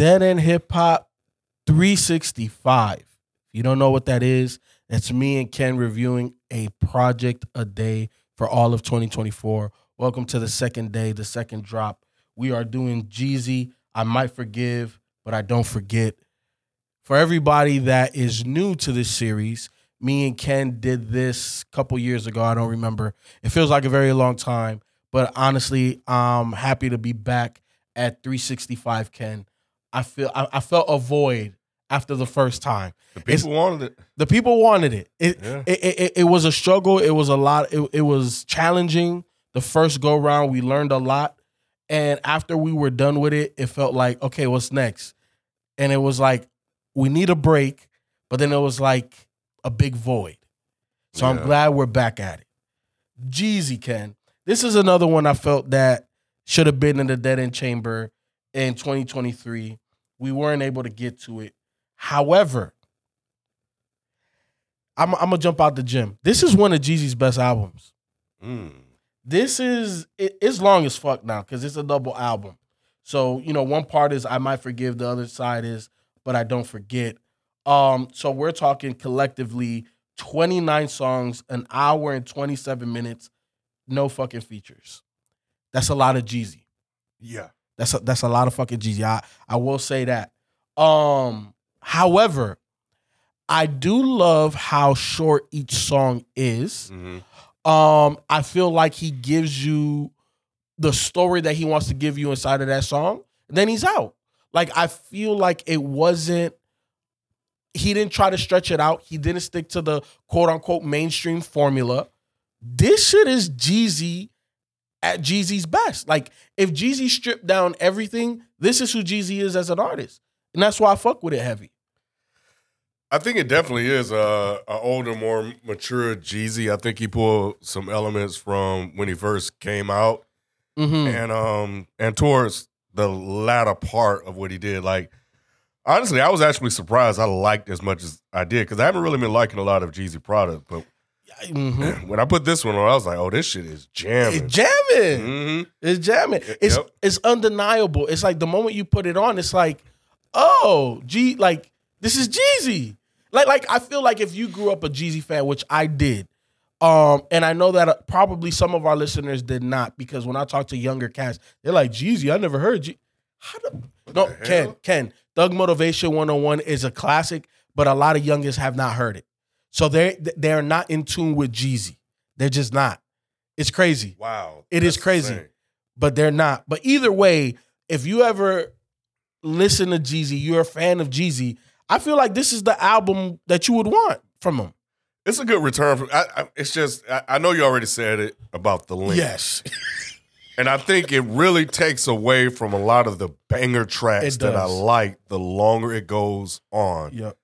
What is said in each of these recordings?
Dead End Hip Hop 365. If you don't know what that is, it's me and Ken reviewing a project a day for all of 2024. Welcome to the second day, the second drop. We are doing Jeezy. I might forgive, but I don't forget. For everybody that is new to this series, me and Ken did this a couple years ago. I don't remember. It feels like a very long time, but honestly, I'm happy to be back at 365 Ken. I feel I, I felt a void after the first time. The people It's- wanted it. The people wanted it. It, Yeah. it, it, it, it was a struggle. It was a lot. It, it was challenging. The first go round, we learned a lot. And after we were done with it, it felt like, okay, what's next? And it was like, we need a break. But then it was like a big void. So I'm glad we're back at it. Jeezy Ken. This is another one I felt that should have been in the dead end chamber in 2023. We weren't able to get to it. However, I'm, I'm gonna jump out the gym. This is one of Jeezy's best albums. Mm. This is it, it's long as fuck now because it's a double album. So you know, one part is I might forgive, the other side is but I don't forget. Um, so we're talking collectively 29 songs, an hour and 27 minutes, no fucking features. That's a lot of Jeezy. Yeah. That's a, that's a lot of fucking Jeezy. I, I will say that. Um, however, I do love how short each song is. hmm Um, I feel like he gives you the story that he wants to give you inside of that song. Then he's out. Like I feel like it wasn't. He didn't try to stretch it out. He didn't stick to the quote unquote mainstream formula. This shit is Jeezy at Jeezy's best. Like if Jeezy stripped down everything, this is who Jeezy is as an artist, and that's why I fuck with it heavy. I think it definitely is a, a older, more mature Jeezy. I think he pulled some elements from when he first came out, Mm-hmm. and um, and towards the latter part of what he did. Like, honestly, I was actually surprised I liked as much as I did because I haven't really been liking a lot of Jeezy product. But Mm-hmm. when I put this one on, I was like, oh, this shit is jamming. It's jamming. hmm It's jamming. It's Yep. it's undeniable. It's like the moment you put it on, it's like, oh, G, like this is Jeezy. Like like I feel like if you grew up a Jeezy fan, which I did, um, and I know that uh, probably some of our listeners did not, because when I talk to younger cats, they're like, Jeezy, I never heard G. How the no the Ken? Ken Thug Motivation 101 is a classic, but a lot of youngers have not heard it, so they they're not in tune with Jeezy. They're just not. It's crazy Wow, It is crazy. insane. but they're not. But either way, if you ever listen to Jeezy, you're a fan of Jeezy. I feel like this is the album that you would want from him. It's a good return. From, I, I, it's just I, I know you already said it about the link. Yes, And I think it really takes away from a lot of the banger tracks that I like the longer it goes on. yep.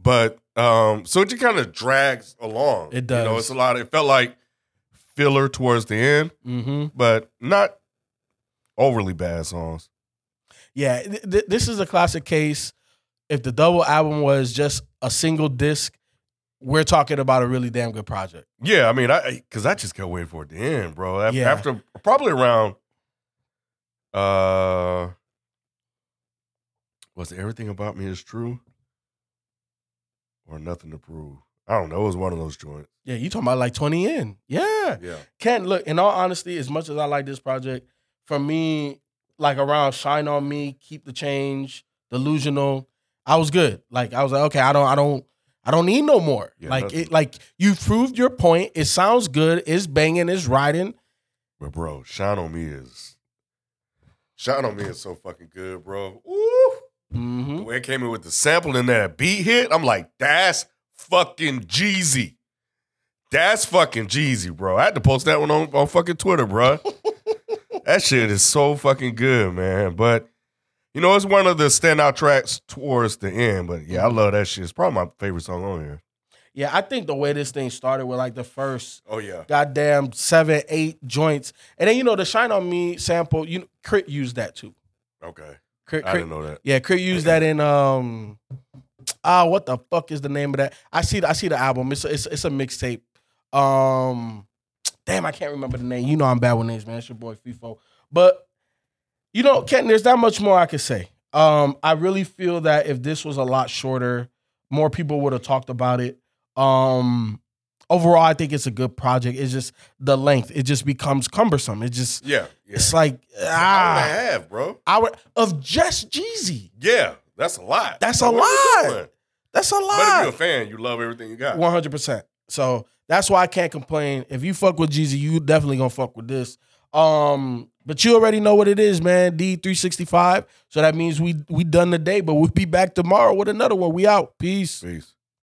But um, so it just kind of drags along. It You know, does. it's a lot. It felt like filler towards the end, Mm-hmm. but not overly bad songs. Yeah, th- th- this is a classic case. If the double album was just a single disc, we're talking about a really damn good project. Yeah, I mean, I because I just kept waiting for it to end, bro. Af- Yeah. After probably around, uh, was everything about me is true, or nothing to prove? I don't know. It was one of those joints. Yeah, you talking about like 20 in. Yeah. Yeah, Ken, look, in all honesty, as much as I like this project, for me, like around Shine on Me, Keep the Change, Delusional, I was good. Like I was like, okay, I don't, I don't, I don't need no more. Yeah, like nothing. it, like you proved your point. It sounds good. It's banging. It's riding. But bro, Shine on Me is Shine on Me is so fucking good, bro. Ooh. Hmm The way it came in with the sample and that beat hit, I'm like, that's fucking Jeezy. That's fucking Jeezy, bro. I had to post that one on, on fucking Twitter, bro. that shit is so fucking good, man. But you know, it's one of the standout tracks towards the end. But yeah, I love that shit. It's probably my favorite song on here. Yeah, I think the way this thing started with like the first Oh yeah. goddamn seven, eight joints, and then you know the Shine on Me sample. You Crit used that too. Okay. Crit, I didn't know that. Yeah, Crit used that in um ah what the fuck is the name of that? I see the, I see the album. It's a, it's it's a mixtape. Um damn, I can't remember the name. You know I'm bad with names, man. It's your boy FIFO. But you know, Ken, there's not much more I could say. Um, I really feel that if this was a lot shorter, more people would have talked about it. Um overall, I think it's a good project. It's just the length. It just becomes cumbersome. It just Yeah. Yeah. it's like Hour and a ah half, bro. hour of just Jeezy. Yeah. That's a lot. That's a lot. That's a lot. But if you're a fan, you love everything you got. One hundred percent. So that's why I can't complain. If you fuck with Jeezy, you definitely gonna fuck with this. Um, but you already know what it is, man. D three sixty five. So that means we we done the day, but we'll be back tomorrow with another one. We out. Peace. Peace.